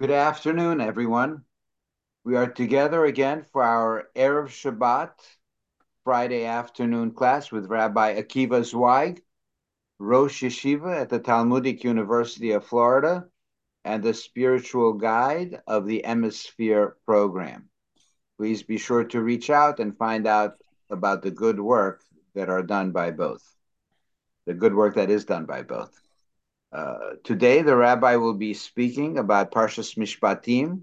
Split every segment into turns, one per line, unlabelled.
Good afternoon, everyone. We are together again for our Erev Shabbat Friday afternoon class with Rabbi Akiva Zweig, Rosh Yeshiva at the Talmudic University of Florida, and the spiritual guide of the Hemisphere program. Please be sure to reach out and find out about the good work that are done by both, the good work that is done by both. Uh, today, the rabbi will be speaking about Parshas Mishpatim,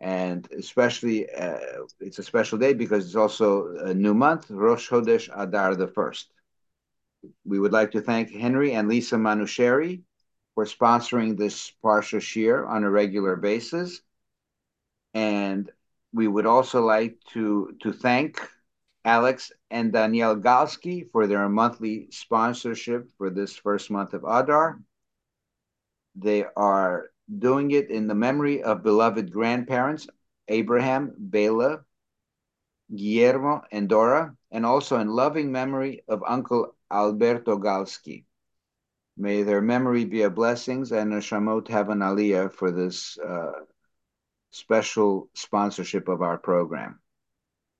and especially uh, it's a special day because it's also a new month, Rosh Chodesh Adar the first. We would like to thank Henry and Lisa Manusheri for sponsoring this Parsha shiur on a regular basis, and we would also like to to thank Alex and Danielle Galski for their monthly sponsorship for this first month of Adar. They are doing it in the memory of beloved grandparents Abraham, Bela, Guillermo, and Dora, and also in loving memory of Uncle Alberto Galski. May their memory be a blessings and neshamot have an aliyah for this uh, special sponsorship of our program.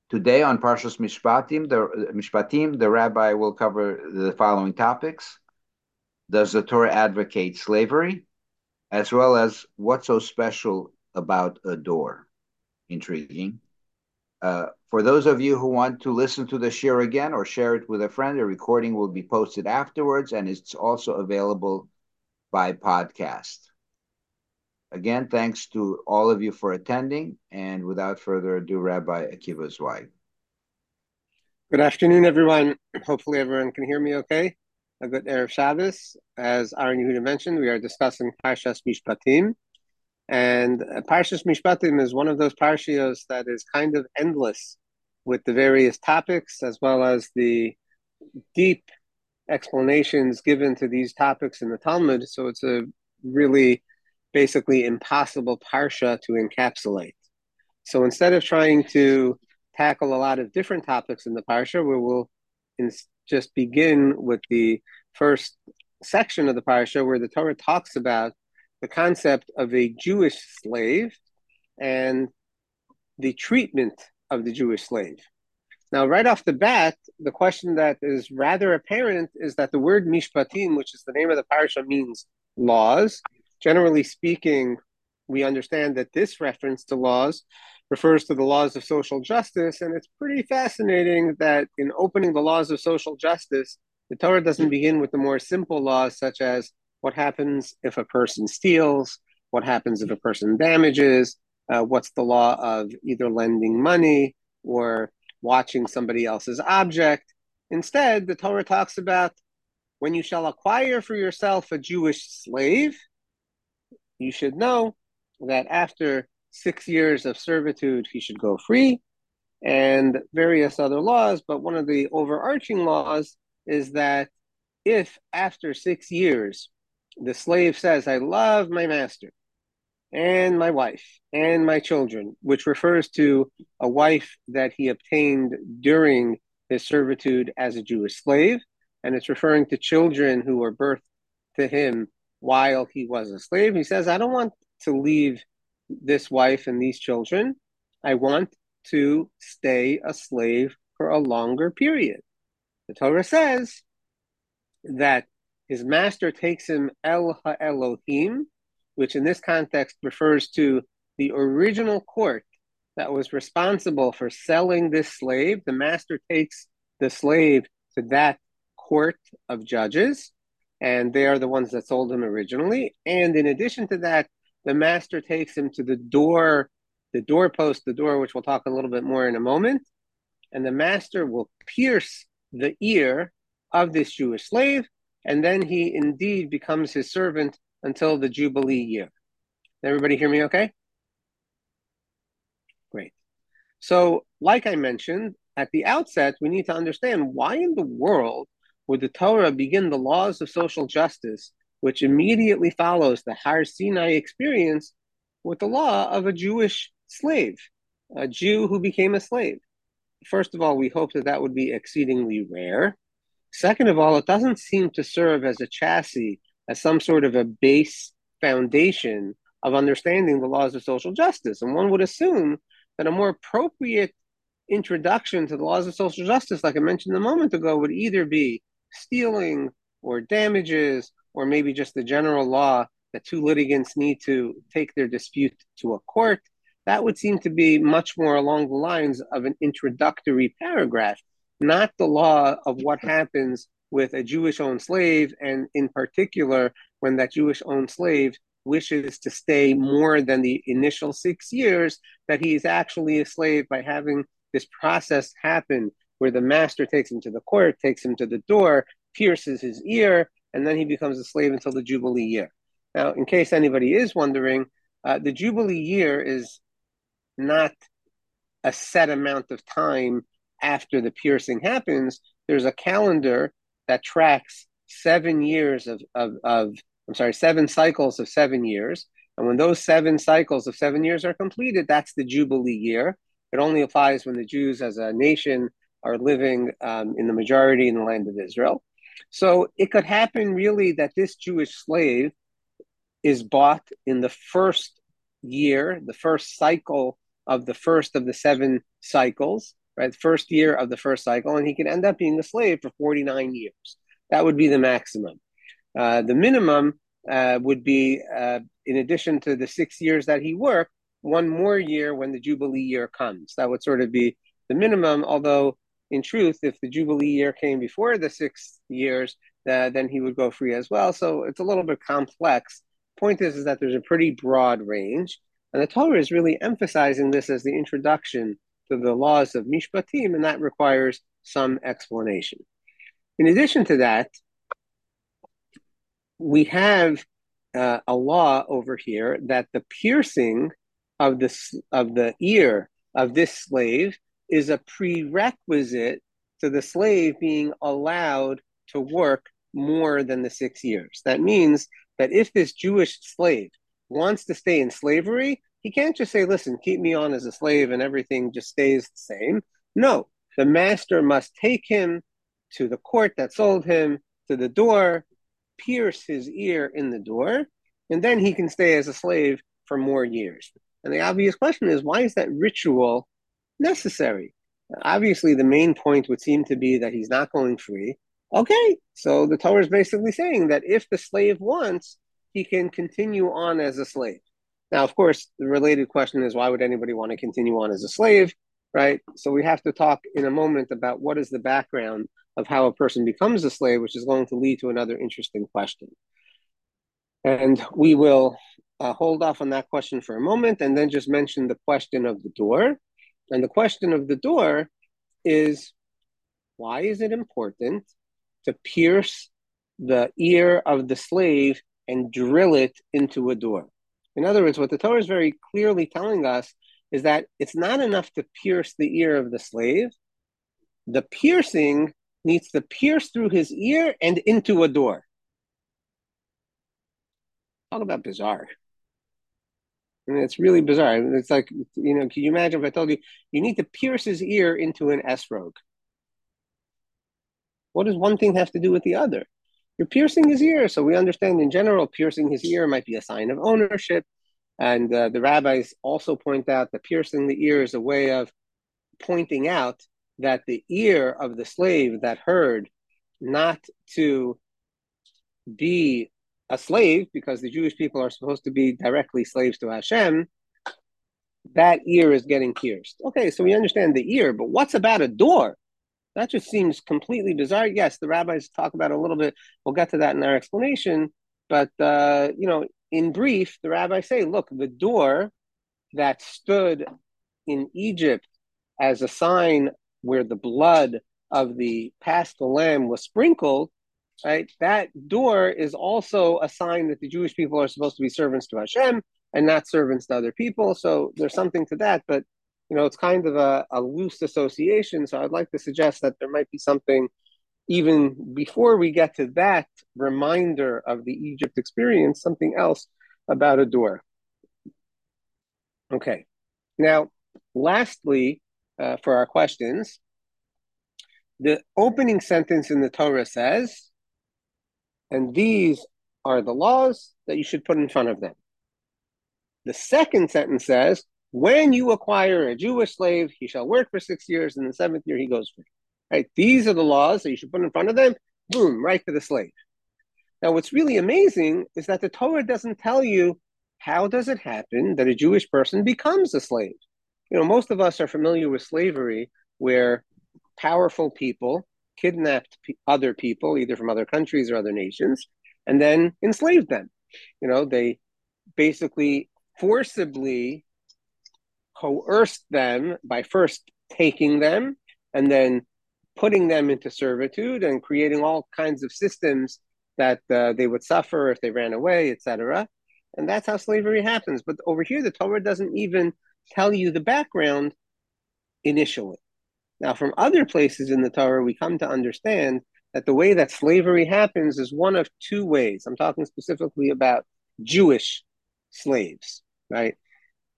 Today on Parshas Mishpatim, the Mishpatim, the rabbi will cover the following topics: Does the Torah advocate slavery, as well as what's so special about a door? Intriguing. Uh, for those of you who want to listen to the shiur again or share it with a friend, a recording will be posted afterwards, and it's also available by podcast. Again, thanks to all of you for attending. And without further ado, Rabbi Akiva Zweig.
Good afternoon, everyone. Hopefully, everyone can hear me okay. A good Erev Shabbos. As Aaron Yehuda mentioned, we are discussing Parshas Mishpatim. And uh, Parshas Mishpatim is one of those parshios that is kind of endless with the various topics as well as the deep explanations given to these topics in the Talmud. So it's a really basically impossible parsha to encapsulate. So instead of trying to tackle a lot of different topics in the parsha, we will in, just begin with the first section of the parsha where the Torah talks about the concept of a Jewish slave and the treatment of the Jewish slave. Now, right off the bat, the question that is rather apparent is that the word mishpatim, which is the name of the parsha, means laws, generally speaking, we understand that this reference to laws refers to the laws of social justice. And it's pretty fascinating that in opening the laws of social justice, the Torah doesn't begin with the more simple laws, such as what happens if a person steals, what happens if a person damages, uh, what's the law of either lending money or watching somebody else's object. Instead, the Torah talks about when you shall acquire for yourself a Jewish slave, you should know that after six years of servitude, he should go free, and various other laws. But one of the overarching laws is that if after six years the slave says, I love my master and my wife and my children, which refers to a wife that he obtained during his servitude as a Jewish slave, and it's referring to children who were birthed to him while he was a slave. He says, I don't want to leave this wife and these children. I want to stay a slave for a longer period. The Torah says that his master takes him El Ha Elohim, which in this context refers to the original court that was responsible for selling this slave. The master takes the slave to that court of judges and they are the ones that sold him originally. And in addition to that, the master takes him to the door, the doorpost, the door, which we'll talk a little bit more in a moment, and the master will pierce the ear of this Jewish slave, and then he indeed becomes his servant until the Jubilee year. Everybody hear me okay? Great. So, like I mentioned at the outset, we need to understand why in the world would the Torah begin the laws of social justice, which immediately follows the Har Sinai experience, with the law of a Jewish slave, a Jew who became a slave. First of all, we hope that that would be exceedingly rare. Second of all, it doesn't seem to serve as a chassis, as some sort of a base foundation of understanding the laws of social justice. And one would assume that a more appropriate introduction to the laws of social justice, like I mentioned a moment ago, would either be stealing or damages, or maybe just the general law that two litigants need to take their dispute to a court. That would seem to be much more along the lines of an introductory paragraph, not the law of what happens with a Jewish owned slave, and in particular, when that Jewish owned slave wishes to stay more than the initial six years, that he is actually a slave by having this process happen where the master takes him to the court, takes him to the door, pierces his ear, and then he becomes a slave until the Jubilee year. Now, in case anybody is wondering, uh, the Jubilee year is not a set amount of time after the piercing happens. There's a calendar that tracks seven years of, of, of I'm sorry, seven cycles of seven years. And when those seven cycles of seven years are completed, that's the Jubilee year. It only applies when the Jews as a nation are living um, in the majority in the land of Israel. So it could happen really that this Jewish slave is bought in the first year, the first cycle of the first of the seven cycles, right? First year of the first cycle, and he can end up being a slave for 49 years. That would be the maximum. Uh, the minimum uh, would be, uh, in addition to the six years that he worked, one more year when the Jubilee year comes. That would sort of be the minimum, although in truth, if the Jubilee year came before the six years, uh, then he would go free as well. So it's a little bit complex. Point is, is that there's a pretty broad range. And the Torah is really emphasizing this as the introduction to the laws of Mishpatim, and that requires some explanation. In addition to that, we have uh, a law over here that the piercing of the of the ear of this slave is a prerequisite to the slave being allowed to work more than the six years. That means that if this Jewish slave wants to stay in slavery, he can't just say, listen, keep me on as a slave and everything just stays the same. No, the master must take him to the court that sold him, to the door, pierce his ear in the door, and then he can stay as a slave for more years. And the obvious question is why is that ritual necessary? Obviously, the main point would seem to be that he's not going free. Okay, so the Torah is basically saying that if the slave wants, he can continue on as a slave. Now, of course, the related question is why would anybody want to continue on as a slave, right? So we have to talk in a moment about what is the background of how a person becomes a slave, which is going to lead to another interesting question. And we will uh, hold off on that question for a moment and then just mention the question of the door. And the question of the door is why is it important to pierce the ear of the slave and drill it into a door? In other words, what the Torah is very clearly telling us is that it's not enough to pierce the ear of the slave. The piercing needs to pierce through his ear and into a door. Talk about bizarre. Mean, it's really bizarre. It's like, you know, can you imagine if I told you you need to pierce his ear into an esrog? What does one thing have to do with the other? You're piercing his ear. So we understand in general, piercing his ear might be a sign of ownership. And uh, the rabbis also point out that piercing the ear is a way of pointing out that the ear of the slave that heard not to be a slave, because the Jewish people are supposed to be directly slaves to Hashem, that ear is getting pierced. Okay, so we understand the ear, but what's about a door? That just seems completely bizarre. Yes, the rabbis talk about a little bit. We'll get to that in our explanation. But, uh, you know, in brief, the rabbis say, look, the door that stood in Egypt as a sign where the blood of the paschal lamb was sprinkled, right? That door is also a sign that the Jewish people are supposed to be servants to Hashem and not servants to other people. So there's something to that, but you know, it's kind of a, a loose association. So I'd like to suggest that there might be something even before we get to that reminder of the Egypt experience, something else about a door. Okay. Now, lastly, uh, for our questions. The opening sentence in the Torah says, and these are the laws that you should put in front of them. The second sentence says, when you acquire a Jewish slave, he shall work for six years, and the seventh year he goes free. Right? These are the laws that you should put in front of them. Boom, right to the slave. Now, what's really amazing is that the Torah doesn't tell you how does it happen that a Jewish person becomes a slave. You know, most of us are familiar with slavery, where powerful people kidnapped other people, either from other countries or other nations, and then enslaved them. You know, they basically forcibly coerced them by first taking them and then putting them into servitude and creating all kinds of systems that uh, they would suffer if they ran away, etc. And that's how slavery happens. But over here, the Torah doesn't even tell you the background initially. Now, from other places in the Torah, we come to understand that the way that slavery happens is one of two ways. I'm talking specifically about Jewish slaves, right?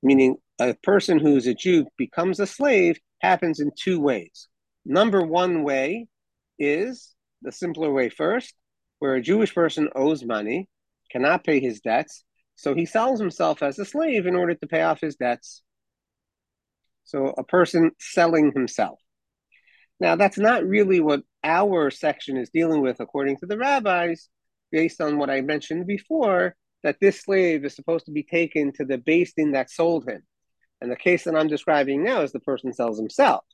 Meaning a person who's a Jew becomes a slave happens in two ways. Number one way is the simpler way first, where a Jewish person owes money, cannot pay his debts, so he sells himself as a slave in order to pay off his debts. So a person selling himself. Now, that's not really what our section is dealing with, according to the rabbis, based on what I mentioned before, that this slave is supposed to be taken to the din that sold him. And the case that I'm describing now is the person sells himself.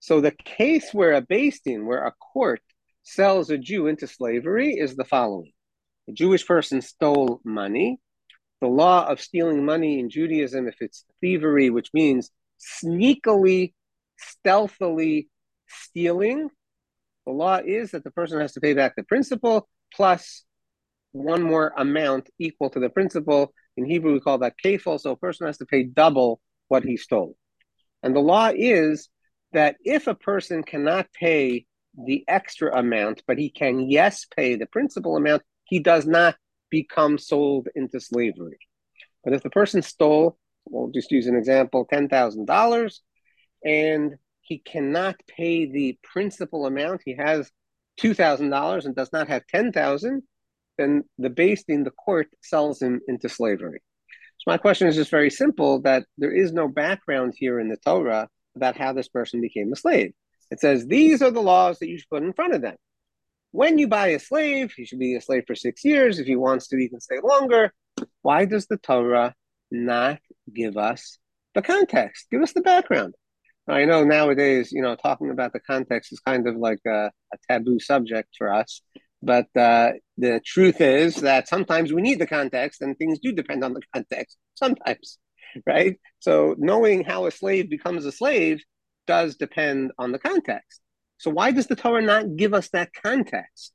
So the case where a din, where a court sells a Jew into slavery, is the following: a Jewish person stole money. The law of stealing money in Judaism, if it's thievery, which means sneakily, stealthily stealing, the law is that the person has to pay back the principal plus one more amount equal to the principal. In Hebrew, we call that kafel. So a person has to pay double what he stole. And the law is that if a person cannot pay the extra amount, but he can, yes, pay the principal amount, he does not become sold into slavery. But if the person stole, we'll just use an example, $10,000, and he cannot pay the principal amount, he has $2,000 and does not have 10000 then the beis din the court sells him into slavery. So my question is just very simple: that there is no background here in the Torah about how this person became a slave. It says these are the laws that you should put in front of them. When you buy a slave, he should be a slave for six years. If he wants to, he can stay longer. Why does the Torah not give us the context? Give us the background. I know nowadays, you know, talking about the context is kind of like a, a taboo subject for us. But uh, the truth is that sometimes we need the context, and things do depend on the context. Sometimes, right? So knowing how a slave becomes a slave does depend on the context. So why does the Torah not give us that context?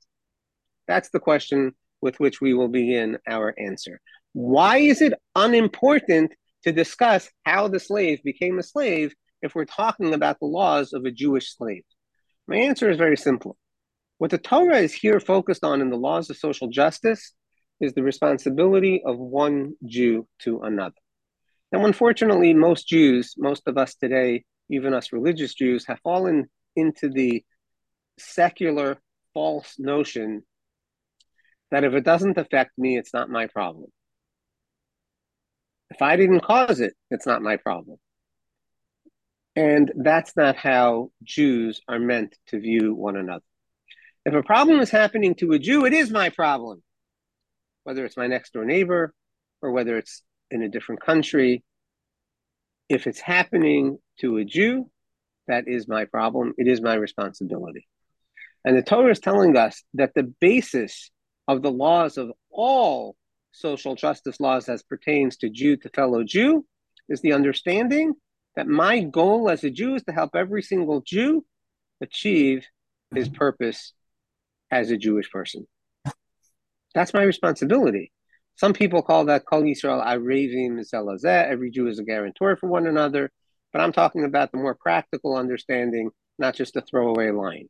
That's the question with which we will begin our answer. Why is it unimportant to discuss how the slave became a slave if we're talking about the laws of a Jewish slave? My answer is very simple. What the Torah is here focused on in the laws of social justice is the responsibility of one Jew to another. Now, unfortunately, most Jews, most of us today, even us religious Jews, have fallen into the secular false notion that if it doesn't affect me, it's not my problem. If I didn't cause it, it's not my problem. And that's not how Jews are meant to view one another. If a problem is happening to a Jew, it is my problem, whether it's my next door neighbor or whether it's in a different country. If it's happening to a Jew, that is my problem. It is my responsibility. And the Torah is telling us that the basis of the laws of all social justice laws as pertains to Jew to fellow Jew is the understanding that my goal as a Jew is to help every single Jew achieve his mm-hmm. purpose as a Jewish person. That's my responsibility. Some people call that Kol Yisrael Arevim Zeh LaZeh. Every Jew is a guarantor for one another. But I'm talking about the more practical understanding, not just a throwaway line.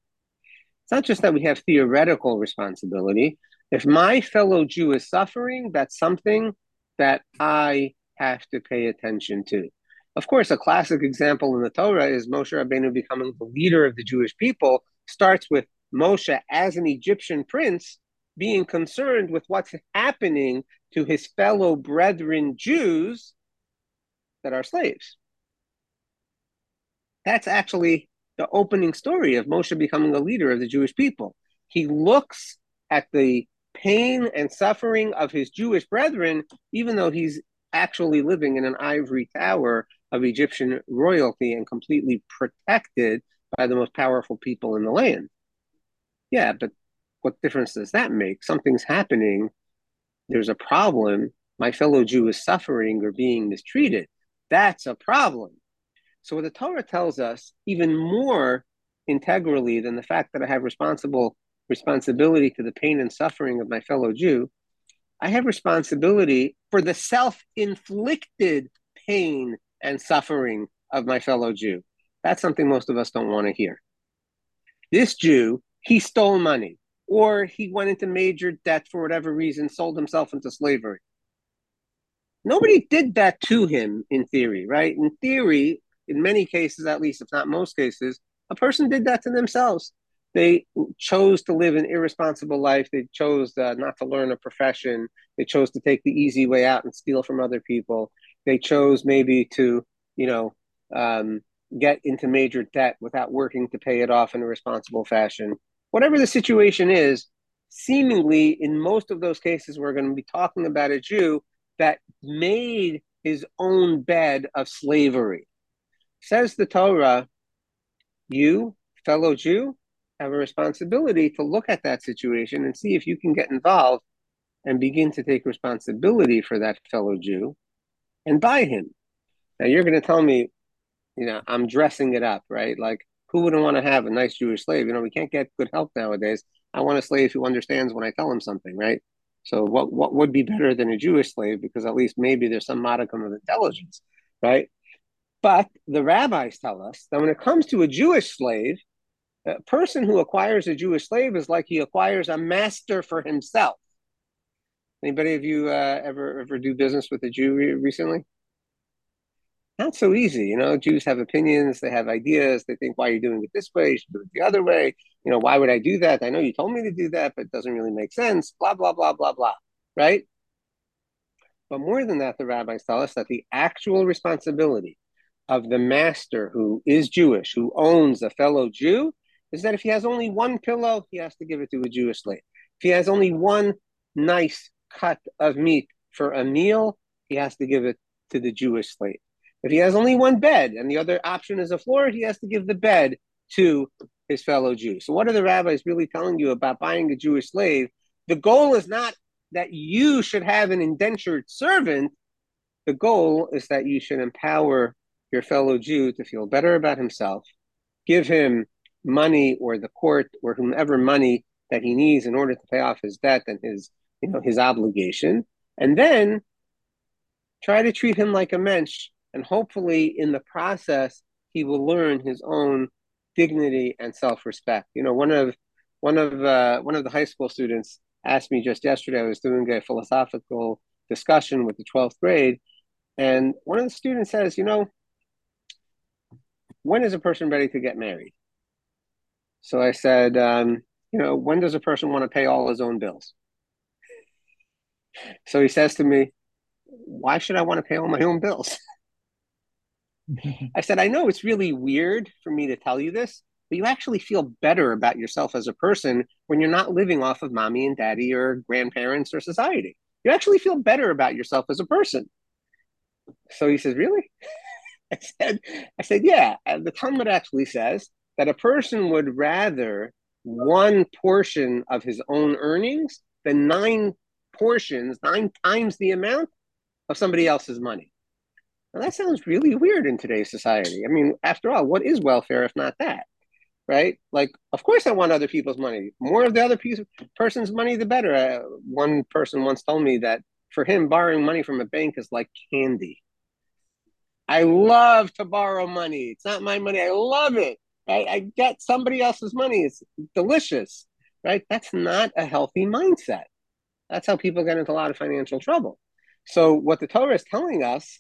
It's not just that we have theoretical responsibility. If my fellow Jew is suffering, that's something that I have to pay attention to. Of course, a classic example in the Torah is Moshe Rabbeinu becoming the leader of the Jewish people starts with Moshe as an Egyptian prince being concerned with what's happening to his fellow brethren Jews that are slaves. That's actually the opening story of Moshe becoming a leader of the Jewish people. He looks at the pain and suffering of his Jewish brethren, even though he's actually living in an ivory tower of Egyptian royalty and completely protected by the most powerful people in the land. Yeah, but what difference does that make? Something's happening. There's a problem. My fellow Jew is suffering or being mistreated. That's a problem. So what the Torah tells us, even more integrally than the fact that I have responsible responsibility to the pain and suffering of my fellow Jew, I have responsibility for the self-inflicted pain and suffering of my fellow Jew. That's something most of us don't want to hear. This Jew, he stole money, or he went into major debt for whatever reason, sold himself into slavery. Nobody did that to him in theory, right? In theory, in many cases, at least, if not most cases, a person did that to themselves. They chose to live an irresponsible life. They chose uh, not to learn a profession. They chose to take the easy way out and steal from other people. They chose maybe to, you know, um, get into major debt without working to pay it off in a responsible fashion. Whatever the situation is, seemingly in most of those cases, we're going to be talking about a Jew that made his own bed of slavery. Says the Torah, you, fellow Jew, have a responsibility to look at that situation and see if you can get involved and begin to take responsibility for that fellow Jew and buy him. Now you're going to tell me, you know, I'm dressing it up, right? Like, who wouldn't want to have a nice Jewish slave? You know, we can't get good help nowadays. I want a slave who understands when I tell him something, right? So what what would be better than a Jewish slave? Because at least maybe there's some modicum of intelligence, right? But the rabbis tell us that when it comes to a Jewish slave, a person who acquires a Jewish slave is like he acquires a master for himself. Anybody of you uh, ever ever do business with a Jew re- recently? Not so easy, you know. Jews have opinions, they have ideas. They think, "Why are you doing it this way? You should do it the other way." You know, why would I do that? I know you told me to do that, but it doesn't really make sense. Blah blah blah blah blah. Right? But more than that, the rabbis tell us that the actual responsibility of the master who is Jewish, who owns a fellow Jew, is that if he has only one pillow, he has to give it to a Jewish slave. If he has only one nice cut of meat for a meal, he has to give it to the Jewish slave. If he has only one bed and the other option is a floor, he has to give the bed to his fellow Jew. So, what are the rabbis really telling you about buying a Jewish slave? The goal is not that you should have an indentured servant. The goal is that you should empower your fellow Jew to feel better about himself, give him money or the court or whomever money that he needs in order to pay off his debt and his you know his obligation and then try to treat him like a mensch and hopefully in the process he will learn his own dignity and self-respect you know one of one of uh, one of the high school students asked me just yesterday i was doing a philosophical discussion with the 12th grade and one of the students says you know when is a person ready to get married so I said, um, you know, when does a person want to pay all his own bills? So he says to me, why should I want to pay all my own bills? I said, I know it's really weird for me to tell you this, but you actually feel better about yourself as a person when you're not living off of mommy and daddy or grandparents or society. You actually feel better about yourself as a person. So he says, Really? I said, I said, yeah. And the Talmud actually says that a person would rather one portion of his own earnings than nine portions, nine times the amount of somebody else's money. Now that sounds really weird in today's society. I mean, after all, what is welfare if not that? Right? Like, of course, I want other people's money. More of the other piece, person's money, the better. Uh, one person once told me that for him, borrowing money from a bank is like candy. I love to borrow money. It's not my money. I love it. I, I get somebody else's money. It's delicious, right? That's not a healthy mindset. That's how people get into a lot of financial trouble. So, what the Torah is telling us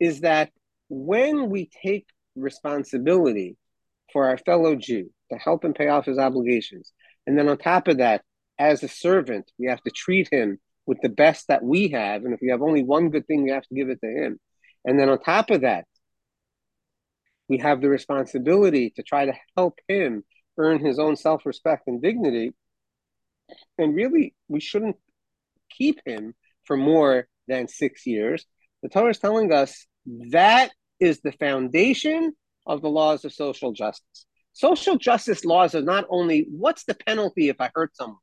is that when we take responsibility for our fellow Jew to help him pay off his obligations, and then on top of that, as a servant. We have to treat him with the best that we have. And if we have only one good thing, we have to give it to him. And then on top of that, we have the responsibility to try to help him earn his own self respect and dignity. And really, we shouldn't keep him for more than six years. The Torah is telling us that is the foundation of the laws of social justice. Social justice laws are not only what's the penalty if I hurt someone,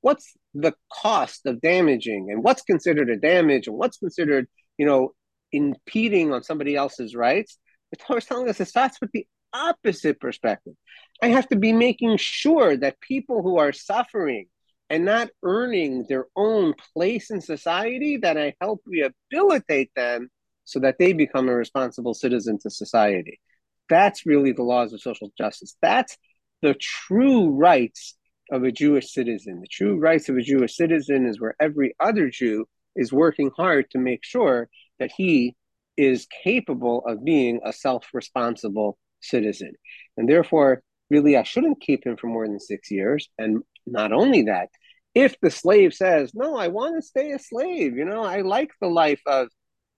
what's the cost of damaging, and what's considered a damage, and what's considered, you know, impeding on somebody else's rights. The Torah is telling us it starts with the opposite perspective. I have to be making sure that people who are suffering and not earning their own place in society, that I help rehabilitate them so that they become a responsible citizen to society. That's really the laws of social justice. That's the true rights of a Jewish citizen. The true rights of a Jewish citizen is where every other Jew is working hard to make sure that he is capable of being a self responsible citizen. And therefore, really, I shouldn't keep him for more than six years. And not only that, if the slave says, No, I want to stay a slave, you know, I like the life of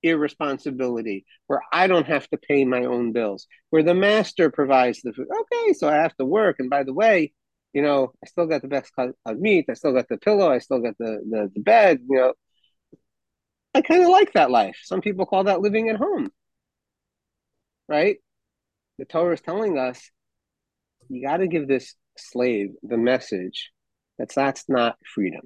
irresponsibility where I don't have to pay my own bills, where the master provides the food. Okay, so I have to work. And by the way, you know, I still got the best cut of meat, I still got the pillow, I still got the, the, the bed, you know. I kind of like that life. Some people call that living at home. Right? The Torah is telling us you got to give this slave the message that that's not freedom.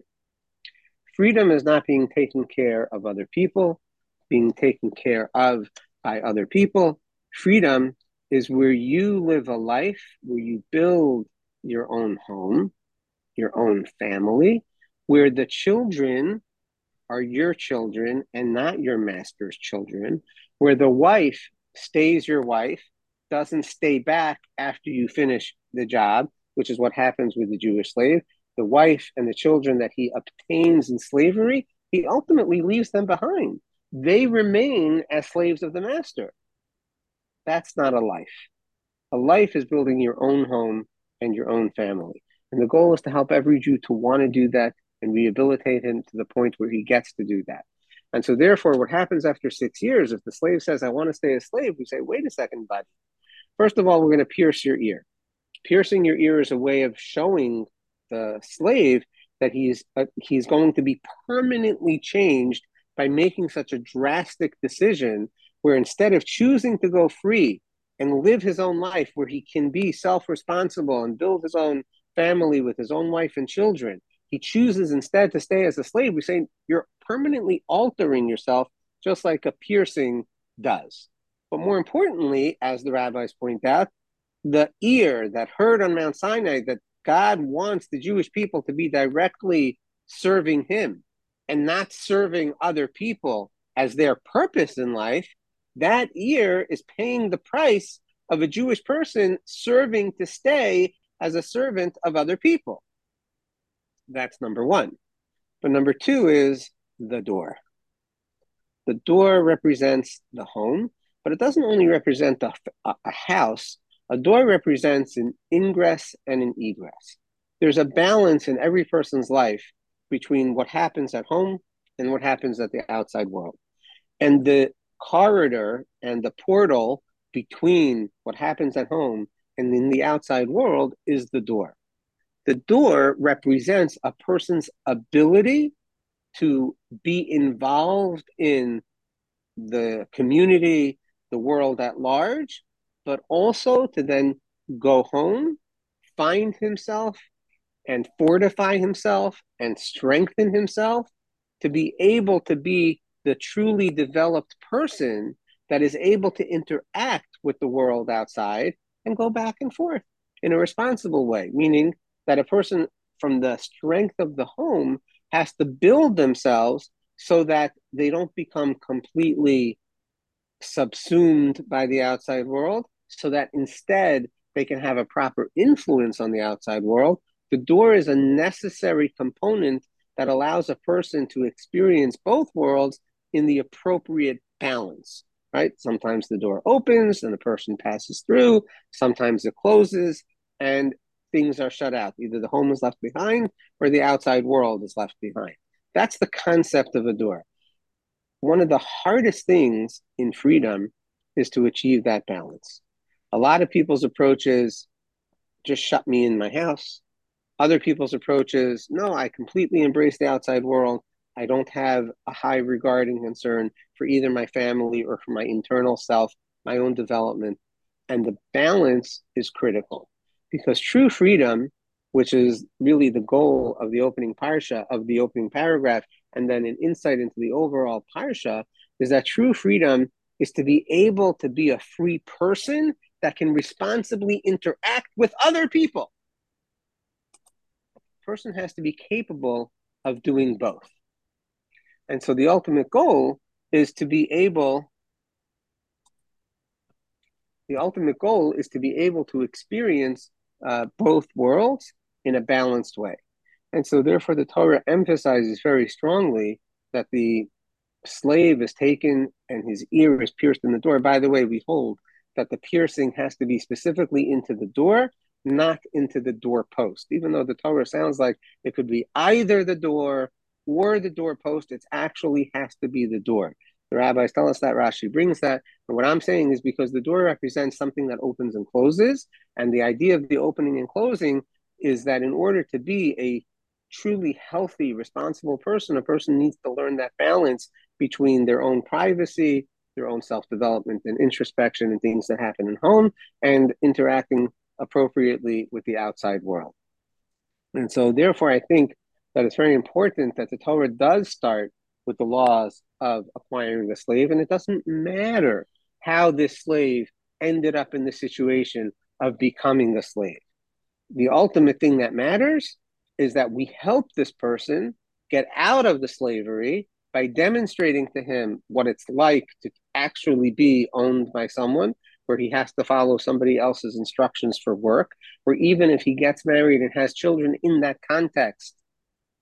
Freedom is not being taken care of other people being taken care of by other people. Freedom is where you live a life where you build your own home, your own family, where the children are your children and not your master's children, where the wife stays your wife, doesn't stay back after you finish the job, which is what happens with the Jewish slave. The wife and the children that he obtains in slavery, he ultimately leaves them behind they remain as slaves of the master. That's not a life. A life is building your own home and your own family. And the goal is to help every Jew to want to do that and rehabilitate him to the point where he gets to do that. And so, therefore, what happens after six years, if the slave says, I want to stay a slave, we say, wait a second, buddy. First of all, we're going to pierce your ear. Piercing your ear is a way of showing the slave that he's uh, he's going to be permanently changed by making such a drastic decision where instead of choosing to go free and live his own life where he can be self responsible and build his own family with his own wife and children, he chooses instead to stay as a slave. We say you're permanently altering yourself just like a piercing does. But more importantly, as the rabbis point out, the ear that heard on Mount Sinai that God wants the Jewish people to be directly serving him and not serving other people as their purpose in life, that ear is paying the price of a Jewish person serving to stay as a servant of other people. That's number one. But number two is the door. The door represents the home, but it doesn't only represent a, a house. A door represents an ingress and an egress. There's a balance in every person's life between what happens at home and what happens at the outside world. And the corridor and the portal between what happens at home and in the outside world is the door. The door represents a person's ability to be involved in the community, the world at large, but also to then go home, find himself and fortify himself and strengthen himself to be able to be the truly developed person that is able to interact with the world outside and go back and forth in a responsible way, meaning that a person from the strength of the home has to build themselves so that they don't become completely subsumed by the outside world, so that instead they can have a proper influence on the outside world the door is a necessary component that allows a person to experience both worlds in the appropriate balance, right? Sometimes the door opens and the person passes through, sometimes it closes. And things are shut out. Either the home is left behind or the outside world is left behind. That's the concept of a door. One of the hardest things in freedom is to achieve that balance. A lot of people's approaches just shut me in my house. Other people's approaches, no, I completely embrace the outside world. I don't have a high regard and concern for either my family or for my internal self, my own development. And the balance is critical because true freedom, which is really the goal of the opening parsha, of the opening paragraph, and then an insight into the overall parsha, is that true freedom is to be able to be a free person that can responsibly interact with other people. A person has to be capable of doing both. And so the ultimate goal is to be able the ultimate goal is to be able to experience uh, both worlds in a balanced way. And so, therefore, the Torah emphasizes very strongly that the slave is taken and his ear is pierced in the door. By the way, we hold that the piercing has to be specifically into the door, not into the door post. Even though the Torah sounds like it could be either the door or the doorpost, it actually has to be the door. The rabbis tell us that Rashi brings that. And what I'm saying is because the door represents something that opens and closes. And the idea of the opening and closing is that in order to be a truly healthy, responsible person, a person needs to learn that balance between their own privacy, their own self development and introspection and things that happen in home, and interacting appropriately with the outside world. And so, therefore, I think that it's very important that the Torah does start with the laws of acquiring a slave, and it doesn't matter how this slave ended up in the situation of becoming a slave. The ultimate thing that matters is that we help this person get out of the slavery by demonstrating to him what it's like to actually be owned by someone where he has to follow somebody else's instructions for work, or even if he gets married and has children in that context,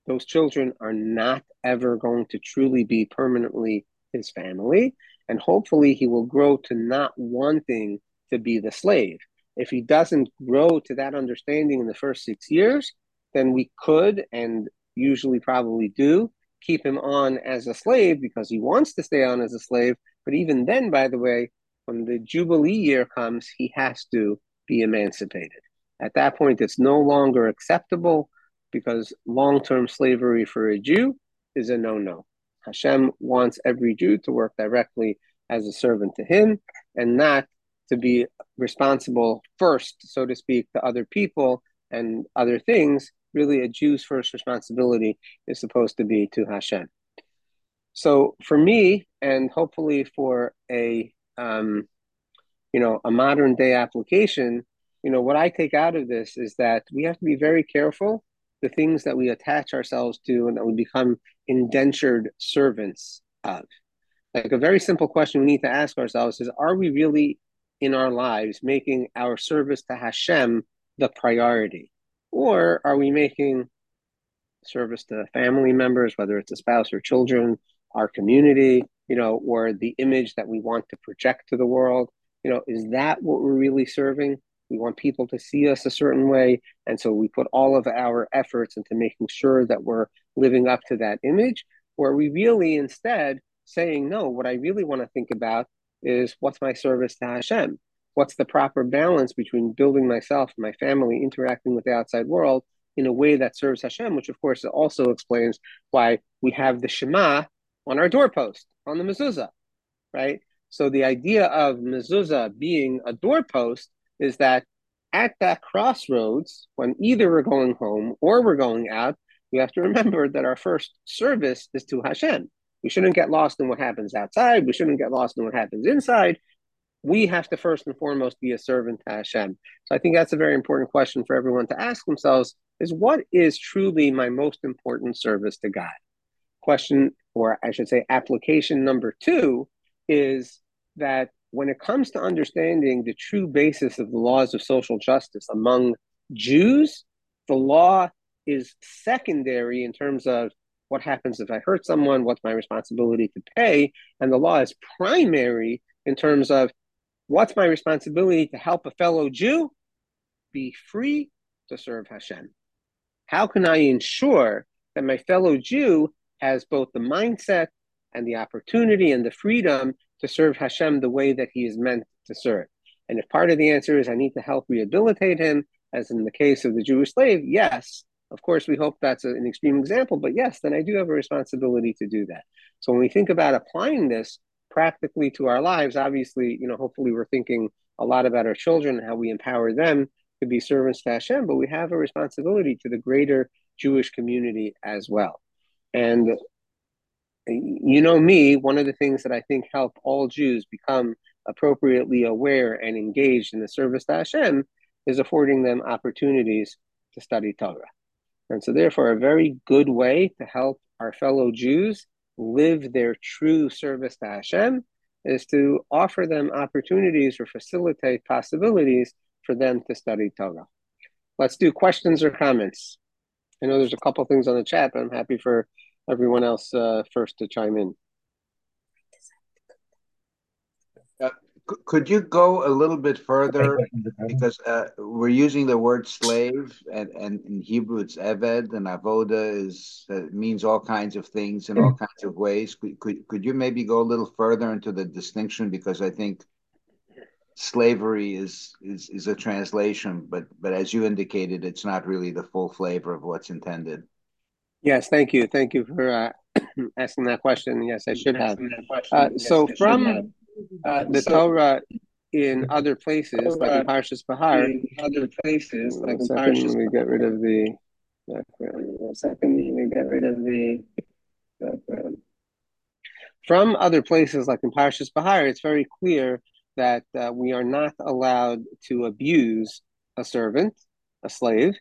those children are not ever going to truly be permanently his family. And hopefully, he will grow to not wanting to be the slave. If he doesn't grow to that understanding in the first six years, then we could and usually probably do keep him on as a slave because he wants to stay on as a slave. But even then, by the way, when the Jubilee year comes, he has to be emancipated. At that point, it's no longer acceptable because long term slavery for a Jew is a no no. Hashem wants every Jew to work directly as a servant to him and not to be responsible first, so to speak, to other people and other things. Really, a Jew's first responsibility is supposed to be to Hashem. So, for me, and hopefully for a um, you know a modern day application, you know what I take out of this is that we have to be very careful the things that we attach ourselves to and that we become indentured servants of. Like a very simple question we need to ask ourselves is Are we really in our lives making our service to Hashem the priority? Or are we making service to family members, whether it's a spouse or children, our community, you know, or the image that we want to project to the world? You know, is that what we're really serving? We want people to see us a certain way. And so we put all of our efforts into making sure that we're living up to that image. Or we really instead saying, no, what I really want to think about is what's my service to Hashem? What's the proper balance between building myself and my family, interacting with the outside world in a way that serves Hashem, which of course also explains why we have the Shema on our doorpost, on the mezuzah, right? So the idea of mezuzah being a doorpost is that at that crossroads, when either we're going home or we're going out, we have to remember that our first service is to Hashem. We shouldn't get lost in what happens outside. We shouldn't get lost in what happens inside. We have to first and foremost be a servant to Hashem. So I think that's a very important question for everyone to ask themselves is what is truly my most important service to God? Question, or I should say, application number two is that when it comes to understanding the true basis of the laws of social justice among Jews, the law is secondary in terms of what happens if I hurt someone, what's my responsibility to pay, and the law is primary in terms of what's my responsibility to help a fellow Jew be free to serve Hashem? How can I ensure that my fellow Jew has both the mindset and the opportunity and the freedom to serve Hashem the way that he is meant to serve? And if part of the answer is I need to help rehabilitate him, as in the case of the Jewish slave, yes, of course, we hope that's an extreme example, but yes, then I do have a responsibility to do that. So when we think about applying this practically to our lives, obviously, you know, hopefully we're thinking a lot about our children and how we empower them to be servants to Hashem, but we have a responsibility to the greater Jewish community as well. And you know me, one of the things that I think help all Jews become appropriately aware and engaged in the service to Hashem is affording them opportunities to study Torah. And so, therefore, a very good way to help our fellow Jews live their true service to Hashem is to offer them opportunities or facilitate possibilities for them to study Torah. Let's do questions or comments. I know there's a couple things on the chat, but I'm happy for everyone else uh, first to chime in.
Could you go a little bit further? Because uh, we're using the word slave and, and in hebrew it's eved and avoda is uh, means all kinds of things in all kinds of ways. Could, could, could you maybe go a little further into the distinction? Because i think slavery is, is is a translation but but as you indicated it's not really the full flavor of what's intended.
Yes thank you. Thank you for uh, asking that question. Yes i should have. uh, so from uh, the so, Torah in other places, Torah like in Parshas Bahar, in
other places, like in
Parshas we get rid of the.
One second, we get rid of the. background.
From other places, like in Parshas Bahar, it's very clear that uh, we are not allowed to abuse a servant, a slave.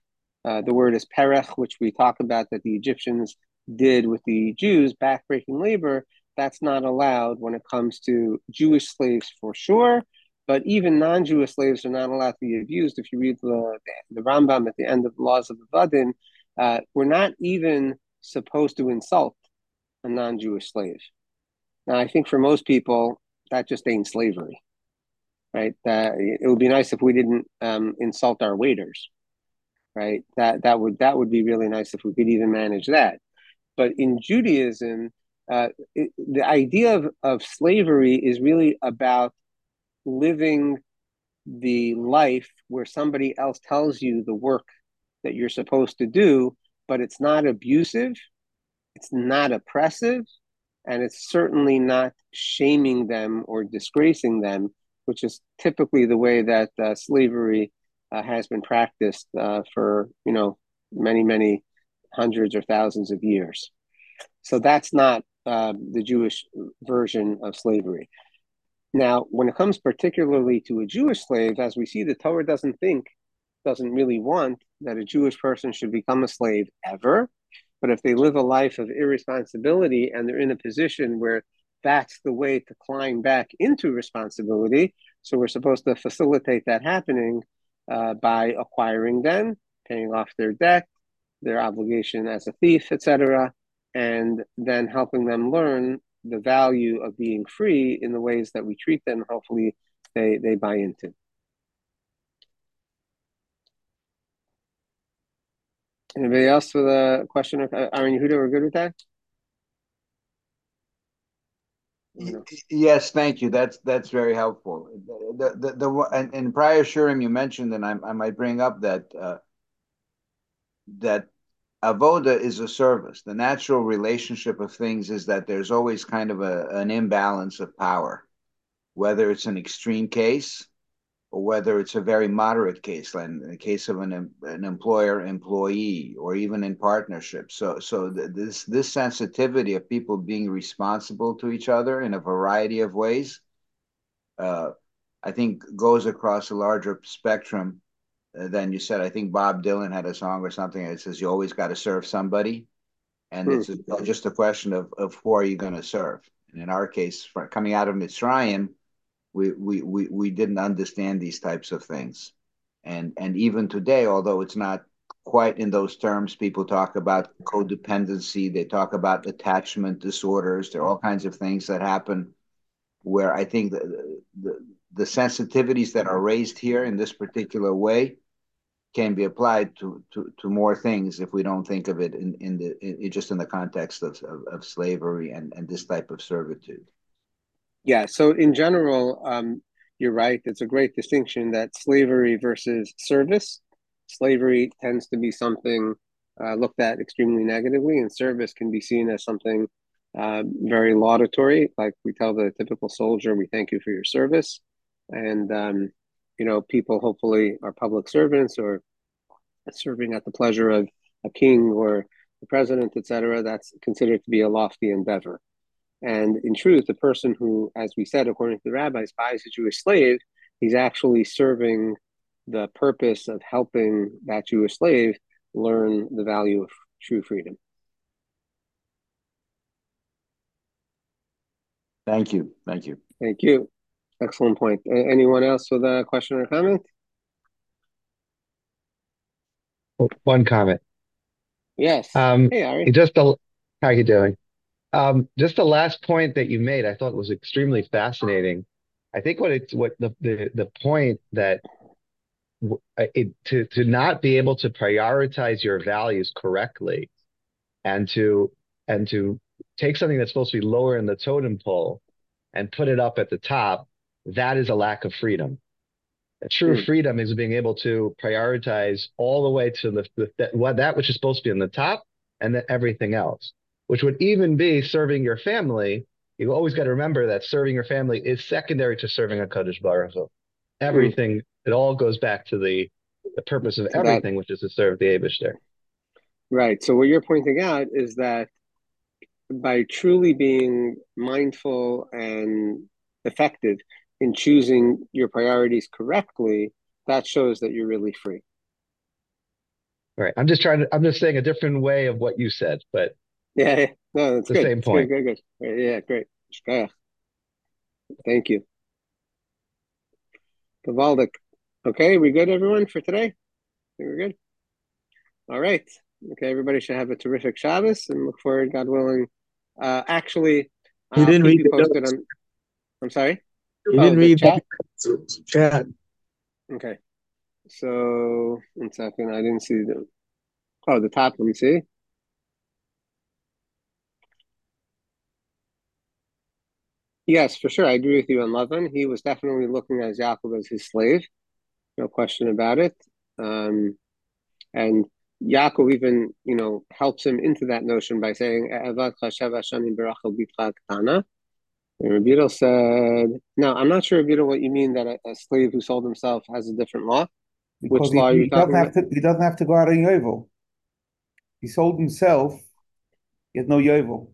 Uh, the word is perech, which we talk about that the Egyptians did with the Jews, backbreaking labor that's not allowed when it comes to Jewish slaves for sure. But even non-Jewish slaves are not allowed to be abused. If you read the, the Rambam at the end of the laws of the Avadim, uh, we're not even supposed to insult a non-Jewish slave. Now, I think for most people, that just ain't slavery, right? That it would be nice if we didn't um, insult our waiters, right? That that would that would be really nice if we could even manage that. But in Judaism, uh, the idea of, of slavery is really about living the life where somebody else tells you the work that you're supposed to do, but it's not abusive, it's not oppressive, and it's certainly not shaming them or disgracing them, which is typically the way that uh, slavery uh, has been practiced uh, for you know many many hundreds or thousands of years. So that's not uh, the Jewish version of slavery. Now, when it comes particularly to a Jewish slave, as we see, the Torah doesn't think, doesn't really want that a Jewish person should become a slave ever. But if they live a life of irresponsibility and they're in a position where that's the way to climb back into responsibility, so we're supposed to facilitate that happening uh, by acquiring them, paying off their debt, their obligation as a thief, etc., and then helping them learn the value of being free in the ways that we treat them. Hopefully, they they buy into. Anybody else with a question? Or, Aaron Yehuda, we're good with that.
Yes, thank you. That's that's very helpful. The the, the, and in prior shiurim you mentioned, and I, I might bring up that uh, that avoda is a service. The natural relationship of things is that there's always kind of a, an imbalance of power, whether it's an extreme case or whether it's a very moderate case, like in the case of an, an employer employee or even in partnership. So, so this this sensitivity of people being responsible to each other in a variety of ways, uh, I think, goes across a larger spectrum then you said I think Bob Dylan had a song or something that says you always got to serve somebody, and hmm. it's a, just a question of of who are you going to serve. And in our case, coming out of Mitzrayim, we, we we we didn't understand these types of things, and and even today, although it's not quite in those terms, people talk about codependency. They talk about attachment disorders. There are all kinds of things that happen where I think the, the, the sensitivities that are raised here in this particular way can be applied to, to, to more things if we don't think of it in, in the in, just in the context of, of, of, slavery and, and this type of servitude.
Yeah, so in general, um, you're right. It's a great distinction that slavery versus service. Slavery tends to be something uh, looked at extremely negatively, and service can be seen as something uh, very laudatory. Like we tell the typical soldier, "We thank you for your service," and um, you know, people hopefully are public servants or serving at the pleasure of a king or the president, etc. That's considered to be a lofty endeavor. And in truth, the person who, as we said, according to the rabbis, buys a Jewish slave, he's actually serving the purpose of helping that Jewish slave learn the value of true freedom.
Thank you. Thank you.
Thank you. Excellent point. Anyone else with a question or comment?
One comment.
Yes.
Um, hey, Ari. How are you doing? Um, just the last point that you made, I thought was extremely fascinating. I think what it's what the the, the point that it, to to not be able to prioritize your values correctly, and to and to take something that's supposed to be lower in the totem pole and put it up at the top, that is a lack of freedom. A true freedom is being able to prioritize all the way to the, the that, what that which is supposed to be in the top and then everything else, which would even be serving your family. You always got to remember that serving your family is secondary to serving a Kadosh Baruch Hu. Everything, it all goes back to the the purpose of everything, that, which is to serve the Abishter.
Right. So what you're pointing out is that by truly being mindful and effective in choosing your priorities correctly, that shows that you're really free.
Right. I'm just trying to. I'm just saying a different way of what you said, but
yeah, yeah. no, that's
the
good.
same point.
Good, good, good. Yeah, great. Thank you. Gevaldik. Okay, we good, everyone, for today? We're good. All right. Okay, everybody should have a terrific Shabbos and look forward, God willing. Uh, actually,
you didn't read the
posted on. I'm sorry.
You oh, didn't read chat? chat.
Okay. So one second, I didn't see the oh the top. Let me see. Yes, for sure. I agree with you on Lavan. He was definitely looking at Yaakov as his slave, no question about it. Um, and Yaakov even, you know, helps him into that notion by saying, and Rabbi said, "No, I'm not sure, Rabbi, what you mean that a, a, slave who sold himself has a different law.
Because Which he, law he doesn't have to. He doesn't have to go out on yovel. He sold himself. He has no yovel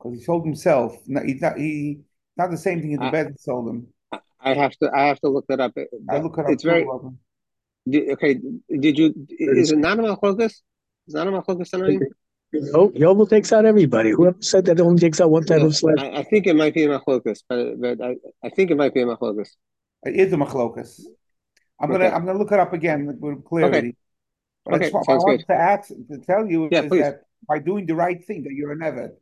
because he sold himself. He's not. He not the same thing as the I, bed sold him.
I have to. I have to look that up.
I look it up.
It's very. Did, okay. Did you? Is it not a machlokas? Is not a machlokas
no, Yovel takes out everybody. Whoever said that only takes out one type of slave?
I, I, think it might be a machlokas, but, but I, I think it might be a machlokas.
It is a machlokas. I'm okay. gonna I'm gonna look it up again with clarity. Okay. But okay. I, just, I want to ask to tell you yeah, is please. that by doing the right thing that you're an Eved.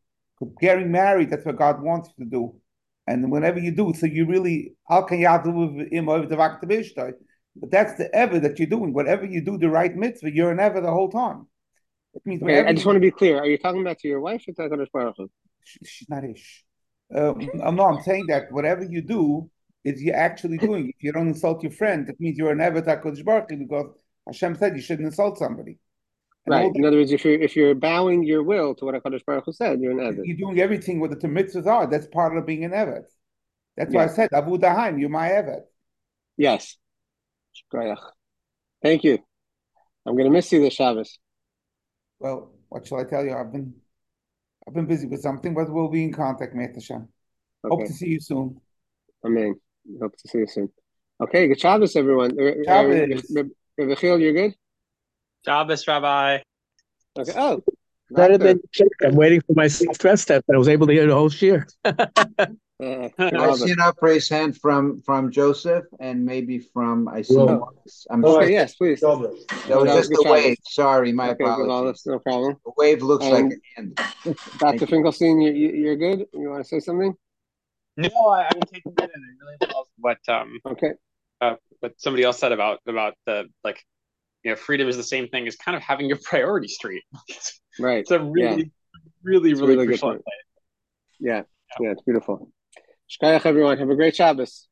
Getting married, that's what God wants you to do. And whenever you do, so you really how can you? but that's the ever that you're doing. Whatever you do the right mitzvah, you're an ever the whole time.
It means okay, I just want to be clear. Are you talking about to your wife or to Hakadosh Baruch Hu?
She's not ish. Um, I'm. I'm saying that whatever you do is you're actually doing. If you don't insult your friend, that means you're an Eved Hakadosh Baruch Hu because Hashem said you shouldn't insult somebody.
And right. In other words, if you're if you're bowing your will to what Hakadosh Baruch Hu said, you're an Eved.
You're doing everything what the mitzvahs are. That's part of being an Eved. That's why I said Avadai Hem, you're my Eved.
Yes. Thank you. I'm going to miss you this Shabbos.
Well, what shall I tell you? I've been I've been busy with something, but we'll be in contact, Mate Hashem. Okay. Hope to see you soon.
Amen. Hope to see you soon. Okay, good Shabbos, everyone. Uh, uh, uh, Shabbos. Revichil, you're good?
Shabbos, Rabbi.
Okay. Oh,
better than I'm waiting for my stress test. I was able to hear the whole year.
Uh, I see an upraised hand from from Joseph and maybe from I see.
Oh. I'm oh, sorry. yes, please. That
was just a wave. Sorry, my okay, apologies.
no problem.
The wave looks um, like an end.
Dr. Finkelstein, you, you, are good. You want to say something?
No, I, I'm taking it in. I really love what um.
Okay.
uh, what somebody else said about about the like, you know, freedom is the same thing as kind of having your priority straight.
right.
It's a really, yeah. really, really, really good point.
Yeah. yeah, yeah, it's beautiful. Shkayach, everyone. Have a great Shabbos.